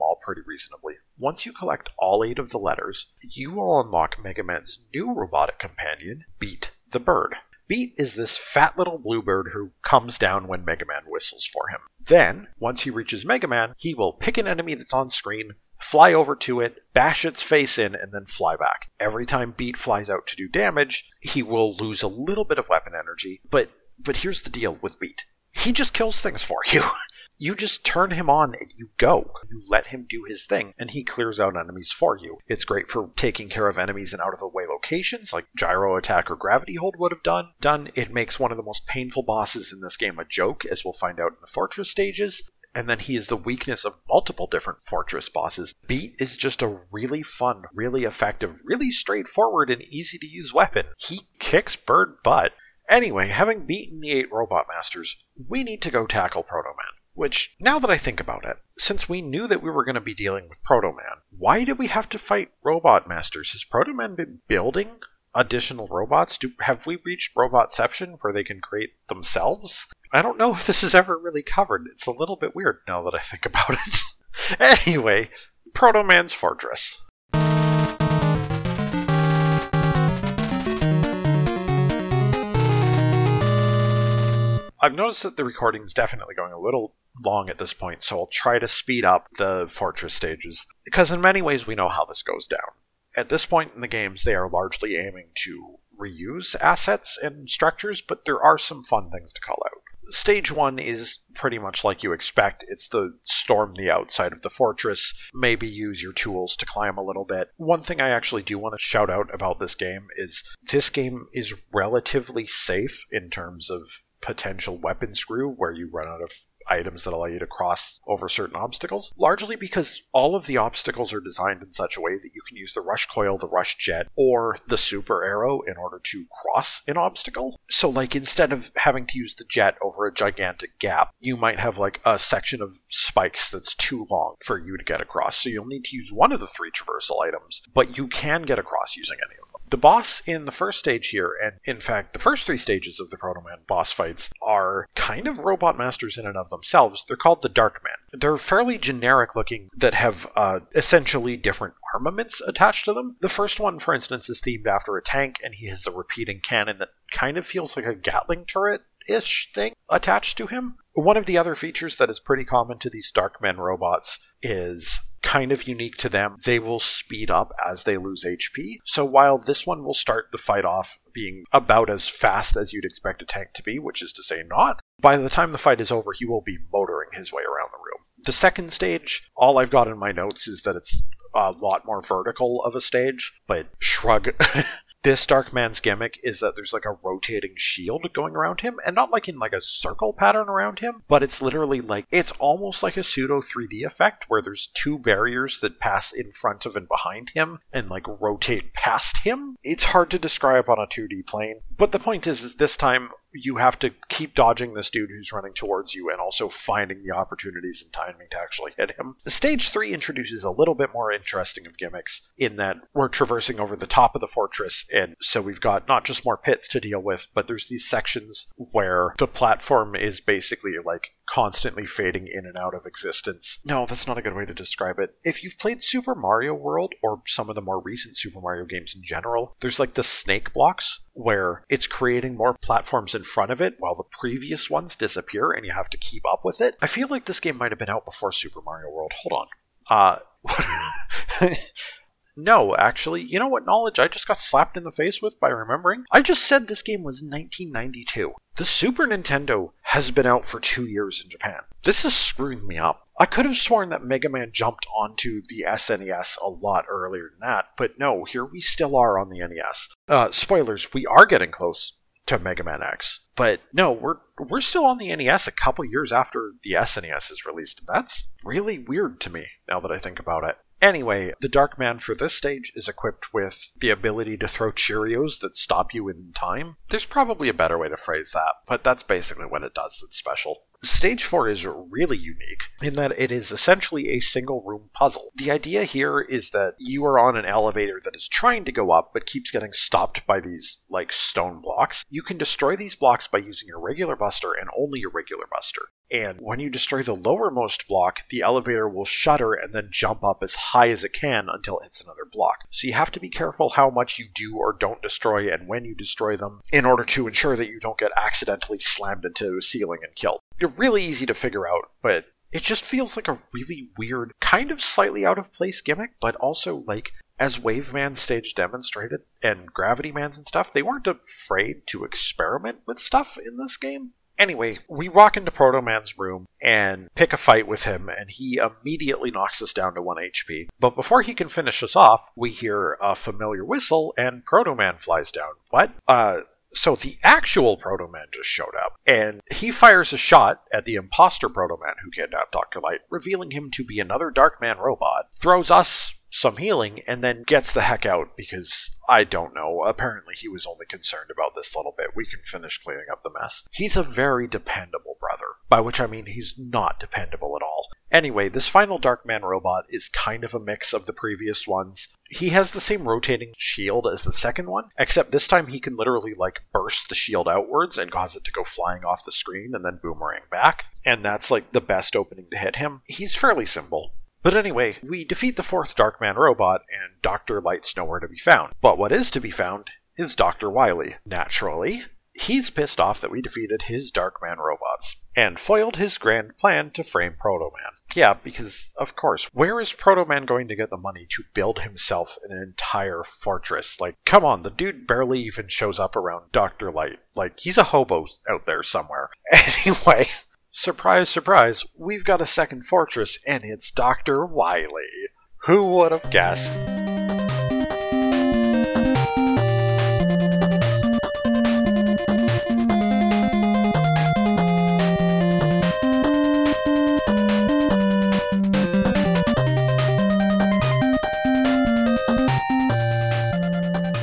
all pretty reasonably. Once you collect all eight of the letters, you will unlock Mega Man's new robotic companion, Beat the Bird. Beat is this fat little bluebird who comes down when Mega Man whistles for him. Then, once he reaches Mega Man, he will pick an enemy that's on screen, fly over to it, bash its face in, and then fly back. Every time Beat flies out to do damage, he will lose a little bit of weapon energy, but but here's the deal with Beat. He just kills things for you. You just turn him on and you go. You let him do his thing, and he clears out enemies for you. It's great for taking care of enemies in out of the way locations, like gyro attack or gravity hold would have done. Done. It makes one of the most painful bosses in this game a joke, as we'll find out in the fortress stages. And then he is the weakness of multiple different fortress bosses. Beat is just a really fun, really effective, really straightforward, and easy to use weapon. He kicks bird butt Anyway, having beaten the eight robot masters, we need to go tackle Proto Man. Which, now that I think about it, since we knew that we were going to be dealing with Proto Man, why did we have to fight Robot Masters? Has Proto Man been building additional robots? Do have we reached Robotception where they can create themselves? I don't know if this is ever really covered. It's a little bit weird now that I think about it. anyway, Proto Man's Fortress. I've noticed that the recording is definitely going a little long at this point, so I'll try to speed up the fortress stages, because in many ways we know how this goes down. At this point in the games, they are largely aiming to reuse assets and structures, but there are some fun things to call out. Stage one is pretty much like you expect. It's the storm the outside of the fortress, maybe use your tools to climb a little bit. One thing I actually do want to shout out about this game is this game is relatively safe in terms of potential weapon screw where you run out of items that allow you to cross over certain obstacles, largely because all of the obstacles are designed in such a way that you can use the rush coil, the rush jet, or the super arrow in order to cross an obstacle. So, like, instead of having to use the jet over a gigantic gap, you might have like a section of spikes that's too long for you to get across. So, you'll need to use one of the three traversal items, but you can get across using any of them. The boss in the first stage here, and in fact, the first three stages of the Proto Man boss fights, are kind of robot masters in and of themselves. They're called the Dark Men. They're fairly generic looking, that have uh, essentially different armaments attached to them. The first one, for instance, is themed after a tank, and he has a repeating cannon that kind of feels like a Gatling turret ish thing attached to him. One of the other features that is pretty common to these Darkmen robots is kind of unique to them. They will speed up as they lose HP. So while this one will start the fight off being about as fast as you'd expect a tank to be, which is to say not, by the time the fight is over, he will be motoring his way around the room. The second stage, all I've got in my notes is that it's a lot more vertical of a stage, but shrug. this dark man's gimmick is that there's like a rotating shield going around him and not like in like a circle pattern around him but it's literally like it's almost like a pseudo 3d effect where there's two barriers that pass in front of and behind him and like rotate past him. It's hard to describe on a 2d plane but the point is, is this time you have to keep dodging this dude who's running towards you and also finding the opportunities and timing to actually hit him. Stage 3 introduces a little bit more interesting of gimmicks in that we're traversing over the top of the fortress, and so we've got not just more pits to deal with, but there's these sections where the platform is basically like constantly fading in and out of existence. No, that's not a good way to describe it. If you've played Super Mario World or some of the more recent Super Mario games in general, there's like the snake blocks where it's creating more platforms in front of it while the previous ones disappear and you have to keep up with it. I feel like this game might have been out before Super Mario World. Hold on. Uh No, actually, you know what knowledge I just got slapped in the face with by remembering? I just said this game was 1992. The Super Nintendo has been out for two years in Japan. This is screwing me up. I could have sworn that Mega Man jumped onto the SNES a lot earlier than that, but no, here we still are on the NES. Uh, spoilers, we are getting close to Mega Man X. But no, we're we're still on the NES a couple years after the SNES is released. That's really weird to me now that I think about it. Anyway, the Dark Man for this stage is equipped with the ability to throw Cheerios that stop you in time. There's probably a better way to phrase that, but that's basically what it does that's special. Stage 4 is really unique in that it is essentially a single room puzzle. The idea here is that you are on an elevator that is trying to go up but keeps getting stopped by these, like, stone blocks. You can destroy these blocks by using your regular buster and only your regular buster. And when you destroy the lowermost block, the elevator will shudder and then jump up as high as it can until it hits another block. So you have to be careful how much you do or don't destroy and when you destroy them in order to ensure that you don't get accidentally slammed into a ceiling and killed. You're really easy to figure out, but it just feels like a really weird, kind of slightly out of place gimmick, but also like as Wave Man stage demonstrated and Gravity Man's and stuff, they weren't afraid to experiment with stuff in this game. Anyway, we walk into Proto Man's room and pick a fight with him, and he immediately knocks us down to 1 HP. But before he can finish us off, we hear a familiar whistle, and Proto Man flies down. What? Uh, so the actual Proto Man just showed up, and he fires a shot at the imposter Proto Man who kidnapped Dr. Light, revealing him to be another Dark Man robot, throws us some healing and then gets the heck out because I don't know. Apparently, he was only concerned about this little bit. We can finish cleaning up the mess. He's a very dependable brother, by which I mean he's not dependable at all. Anyway, this final Darkman robot is kind of a mix of the previous ones. He has the same rotating shield as the second one, except this time he can literally like burst the shield outwards and cause it to go flying off the screen and then boomerang back. And that's like the best opening to hit him. He's fairly simple. But anyway, we defeat the fourth Darkman robot, and Dr. Light's nowhere to be found. But what is to be found is Dr. Wily. Naturally, he's pissed off that we defeated his Darkman robots, and foiled his grand plan to frame Proto Man. Yeah, because, of course, where is Proto Man going to get the money to build himself an entire fortress? Like, come on, the dude barely even shows up around Dr. Light. Like, he's a hobo out there somewhere. Anyway. Surprise, surprise, we've got a second fortress, and it's Dr. Wily. Who would have guessed?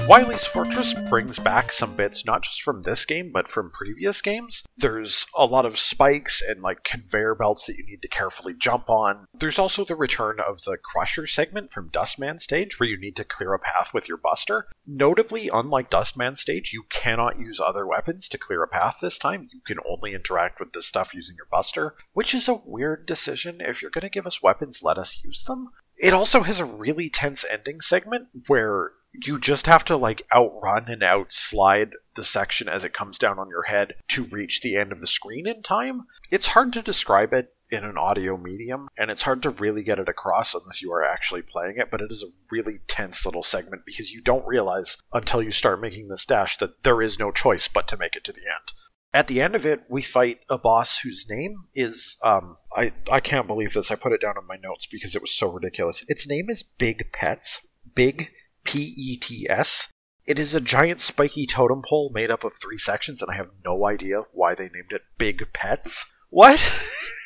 Wily's Fortress brings back some bits not just from this game, but from previous games. There's a lot of spikes and like conveyor belts that you need to carefully jump on. There's also the return of the Crusher segment from Dustman stage, where you need to clear a path with your Buster. Notably, unlike Dustman stage, you cannot use other weapons to clear a path this time. You can only interact with this stuff using your Buster, which is a weird decision. If you're going to give us weapons, let us use them. It also has a really tense ending segment where you just have to like outrun and outslide the section as it comes down on your head to reach the end of the screen in time. It's hard to describe it in an audio medium, and it's hard to really get it across unless you are actually playing it, but it is a really tense little segment because you don't realize until you start making this dash that there is no choice but to make it to the end. At the end of it, we fight a boss whose name is um I I can't believe this. I put it down in my notes because it was so ridiculous. Its name is Big Pets. Big P E T S. It is a giant spiky totem pole made up of three sections, and I have no idea why they named it Big Pets. What?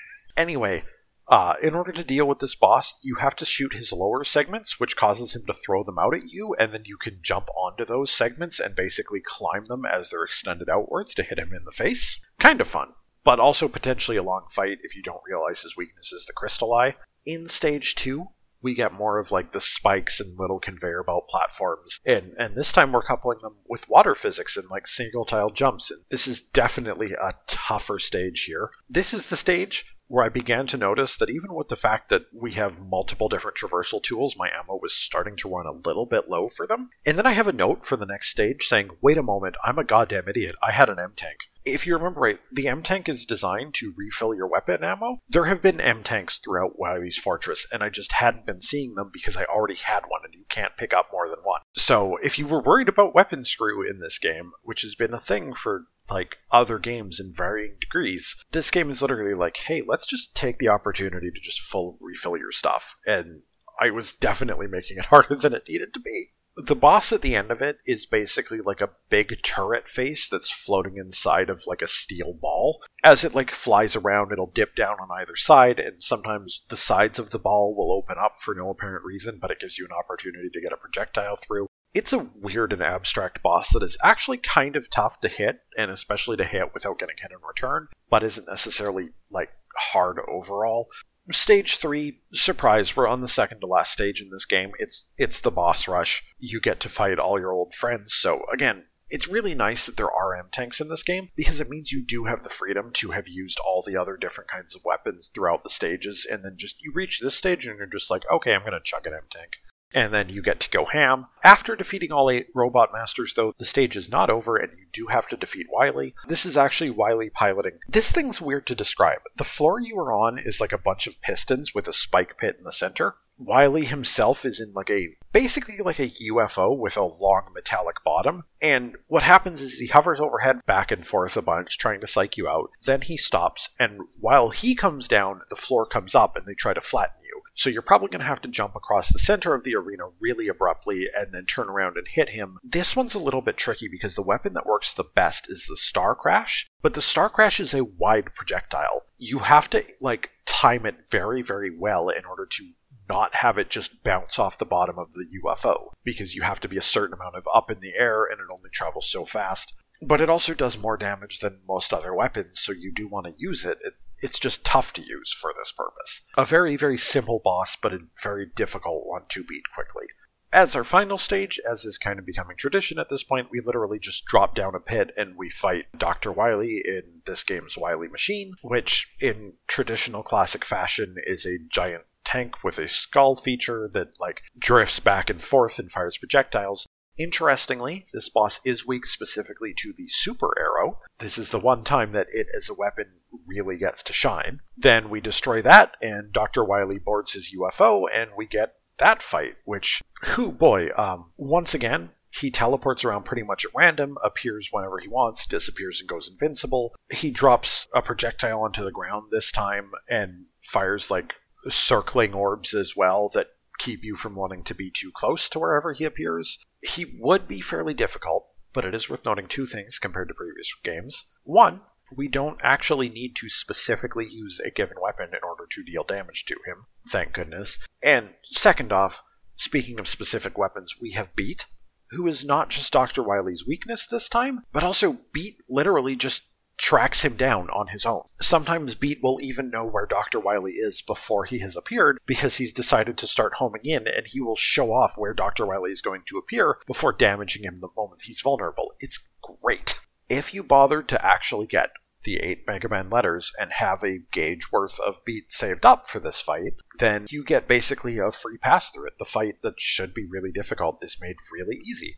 anyway, uh, in order to deal with this boss, you have to shoot his lower segments, which causes him to throw them out at you, and then you can jump onto those segments and basically climb them as they're extended outwards to hit him in the face. Kind of fun, but also potentially a long fight if you don't realize his weakness is the crystal eye. In stage 2, we get more of like the spikes and little conveyor belt platforms. And and this time we're coupling them with water physics and like single tile jumps. And this is definitely a tougher stage here. This is the stage where I began to notice that even with the fact that we have multiple different traversal tools, my ammo was starting to run a little bit low for them. And then I have a note for the next stage saying, wait a moment, I'm a goddamn idiot. I had an M tank. If you remember right, the M tank is designed to refill your weapon ammo. There have been M tanks throughout Wily's Fortress, and I just hadn't been seeing them because I already had one, and you can't pick up more than one. So if you were worried about weapon screw in this game, which has been a thing for like other games in varying degrees. This game is literally like, hey, let's just take the opportunity to just full refill your stuff. And I was definitely making it harder than it needed to be. The boss at the end of it is basically like a big turret face that's floating inside of like a steel ball. As it like flies around, it'll dip down on either side, and sometimes the sides of the ball will open up for no apparent reason, but it gives you an opportunity to get a projectile through it's a weird and abstract boss that is actually kind of tough to hit, and especially to hit without getting hit in return, but isn't necessarily like hard overall. Stage three, surprise, we're on the second to last stage in this game. It's it's the boss rush. You get to fight all your old friends. So again, it's really nice that there are M tanks in this game because it means you do have the freedom to have used all the other different kinds of weapons throughout the stages, and then just you reach this stage and you're just like, okay, I'm gonna chuck an M tank and then you get to go ham. After defeating all eight robot masters, though, the stage is not over and you do have to defeat Wily. This is actually Wily piloting. This thing's weird to describe. The floor you are on is like a bunch of pistons with a spike pit in the center. Wily himself is in like a basically like a UFO with a long metallic bottom. And what happens is he hovers overhead back and forth a bunch, trying to psych you out. Then he stops, and while he comes down, the floor comes up and they try to flatten so you're probably going to have to jump across the center of the arena really abruptly and then turn around and hit him. This one's a little bit tricky because the weapon that works the best is the Star Crash, but the Star Crash is a wide projectile. You have to like time it very very well in order to not have it just bounce off the bottom of the UFO, because you have to be a certain amount of up in the air and it only travels so fast. But it also does more damage than most other weapons, so you do want to use it. It it's just tough to use for this purpose. A very, very simple boss, but a very difficult one to beat quickly. As our final stage, as is kind of becoming tradition at this point, we literally just drop down a pit and we fight Dr. Wily in this game's Wily Machine, which, in traditional classic fashion, is a giant tank with a skull feature that, like, drifts back and forth and fires projectiles. Interestingly, this boss is weak specifically to the super arrow. This is the one time that it as a weapon really gets to shine. Then we destroy that, and Dr. Wily boards his UFO, and we get that fight, which, who boy, um, once again, he teleports around pretty much at random, appears whenever he wants, disappears and goes invincible. He drops a projectile onto the ground this time and fires like circling orbs as well that keep you from wanting to be too close to wherever he appears. He would be fairly difficult, but it is worth noting two things compared to previous games. One, we don't actually need to specifically use a given weapon in order to deal damage to him, thank goodness. And second off, speaking of specific weapons, we have Beat, who is not just Dr. Wily's weakness this time, but also Beat literally just tracks him down on his own. Sometimes Beat will even know where Dr. Wily is before he has appeared because he's decided to start homing in and he will show off where Dr. Wily is going to appear before damaging him the moment he's vulnerable. It's great. If you bothered to actually get the eight Mega Man letters and have a gauge worth of beat saved up for this fight, then you get basically a free pass through it. The fight that should be really difficult is made really easy.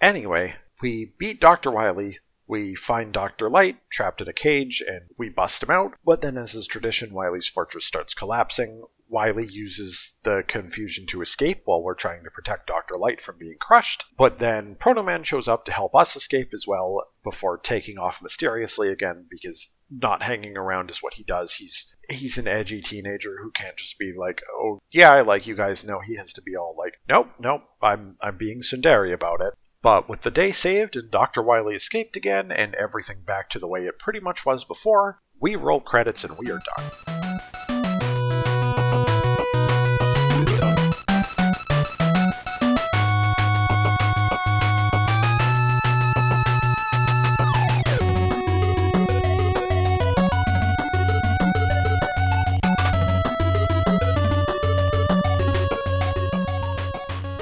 Anyway, we beat Dr. Wily, we find Dr. Light trapped in a cage and we bust him out, but then, as is tradition, Wily's fortress starts collapsing. Wily uses the confusion to escape while we're trying to protect Dr. Light from being crushed, but then Proto Man shows up to help us escape as well before taking off mysteriously again because not hanging around is what he does. He's he's an edgy teenager who can't just be like, "Oh, yeah, I like you guys." No, he has to be all like, "Nope, nope, I'm I'm being tsundere about it." But with the day saved and Dr. Wily escaped again and everything back to the way it pretty much was before, we roll credits and we are done.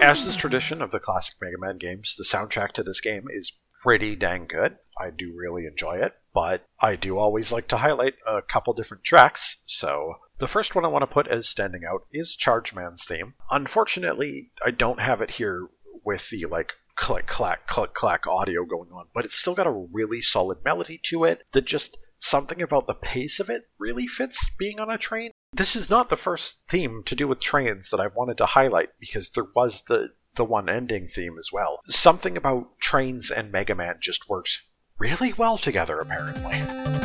As is tradition of the classic Mega Man games, the soundtrack to this game is pretty dang good. I do really enjoy it, but I do always like to highlight a couple different tracks. So the first one I want to put as standing out is Charge Man's theme. Unfortunately, I don't have it here with the like click clack click clack audio going on, but it's still got a really solid melody to it that just something about the pace of it really fits being on a train. This is not the first theme to do with trains that I've wanted to highlight because there was the the one ending theme as well. Something about trains and Mega Man just works really well together apparently.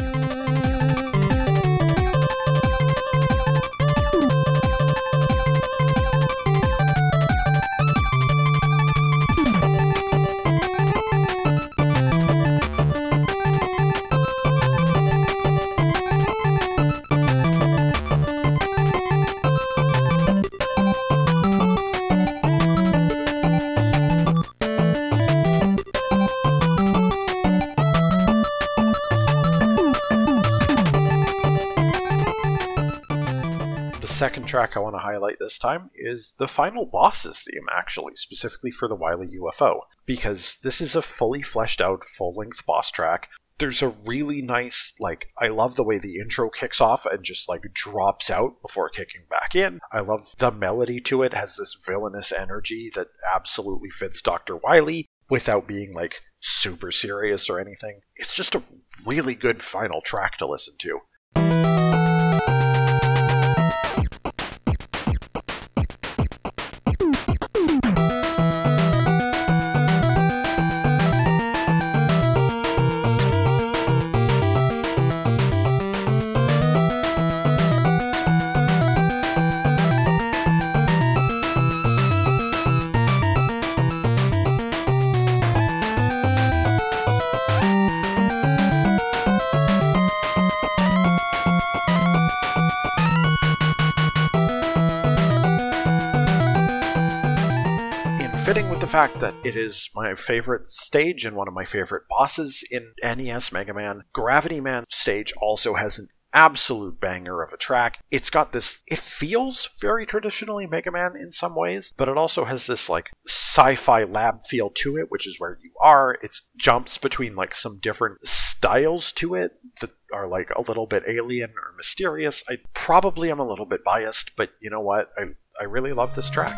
Second track I want to highlight this time is the final boss's theme, actually, specifically for the Wily UFO, because this is a fully fleshed out, full length boss track. There's a really nice, like, I love the way the intro kicks off and just, like, drops out before kicking back in. I love the melody to it, has this villainous energy that absolutely fits Dr. Wily without being, like, super serious or anything. It's just a really good final track to listen to. Fact that it is my favorite stage and one of my favorite bosses in NES Mega Man. Gravity Man stage also has an absolute banger of a track. It's got this, it feels very traditionally Mega Man in some ways, but it also has this like sci fi lab feel to it, which is where you are. It jumps between like some different styles to it that are like a little bit alien or mysterious. I probably am a little bit biased, but you know what? I, I really love this track.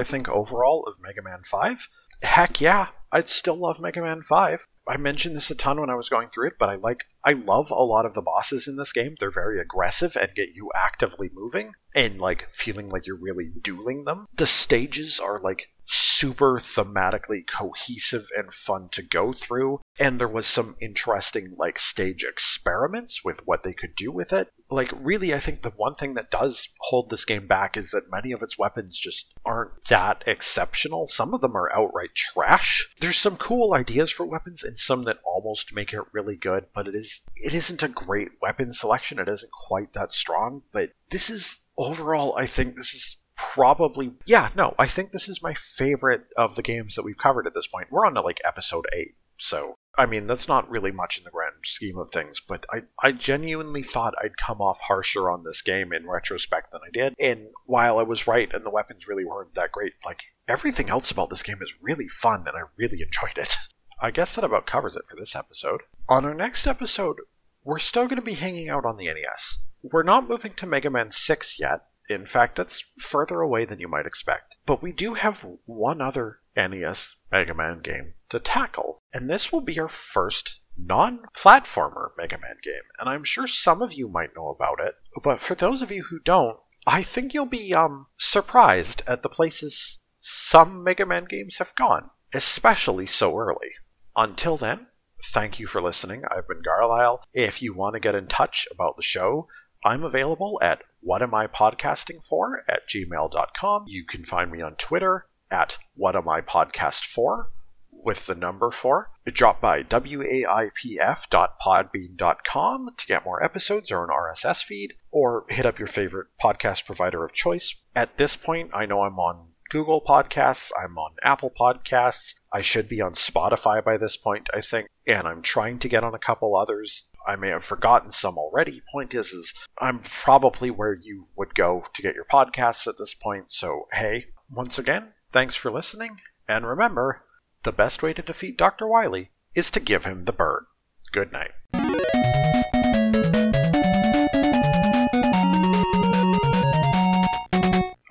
I think overall of Mega Man 5? Heck yeah, I'd still love Mega Man 5. I mentioned this a ton when I was going through it, but I like I love a lot of the bosses in this game. They're very aggressive and get you actively moving and like feeling like you're really dueling them. The stages are like super thematically cohesive and fun to go through and there was some interesting like stage experiments with what they could do with it like really i think the one thing that does hold this game back is that many of its weapons just aren't that exceptional. Some of them are outright trash. There's some cool ideas for weapons and some that almost make it really good but it is it isn't a great weapon selection. It isn't quite that strong but this is overall i think this is probably yeah no i think this is my favorite of the games that we've covered at this point. We're on to like episode 8 so i mean that's not really much in the grand scheme of things but i i genuinely thought i'd come off harsher on this game in retrospect than i did. And while i was right and the weapons really weren't that great like everything else about this game is really fun and i really enjoyed it. I guess that about covers it for this episode. On our next episode we're still going to be hanging out on the nes we're not moving to mega man 6 yet in fact, that's further away than you might expect. But we do have one other NES Mega Man game to tackle, and this will be our first non platformer Mega Man game. And I'm sure some of you might know about it, but for those of you who don't, I think you'll be um, surprised at the places some Mega Man games have gone, especially so early. Until then, thank you for listening. I've been Garlisle. If you want to get in touch about the show, I'm available at what am I podcasting for at gmail.com. You can find me on Twitter at what am I podcast for with the number four. Drop by waipf.podbean.com to get more episodes or an RSS feed, or hit up your favorite podcast provider of choice. At this point, I know I'm on Google Podcasts, I'm on Apple Podcasts, I should be on Spotify by this point, I think, and I'm trying to get on a couple others. I may have forgotten some already. Point is, is I'm probably where you would go to get your podcasts at this point. So hey, once again, thanks for listening, and remember, the best way to defeat Dr. Wily is to give him the bird. Good night.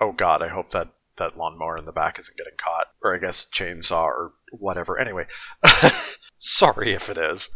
Oh god, I hope that that lawnmower in the back isn't getting caught. Or I guess chainsaw or whatever. Anyway, sorry if it is.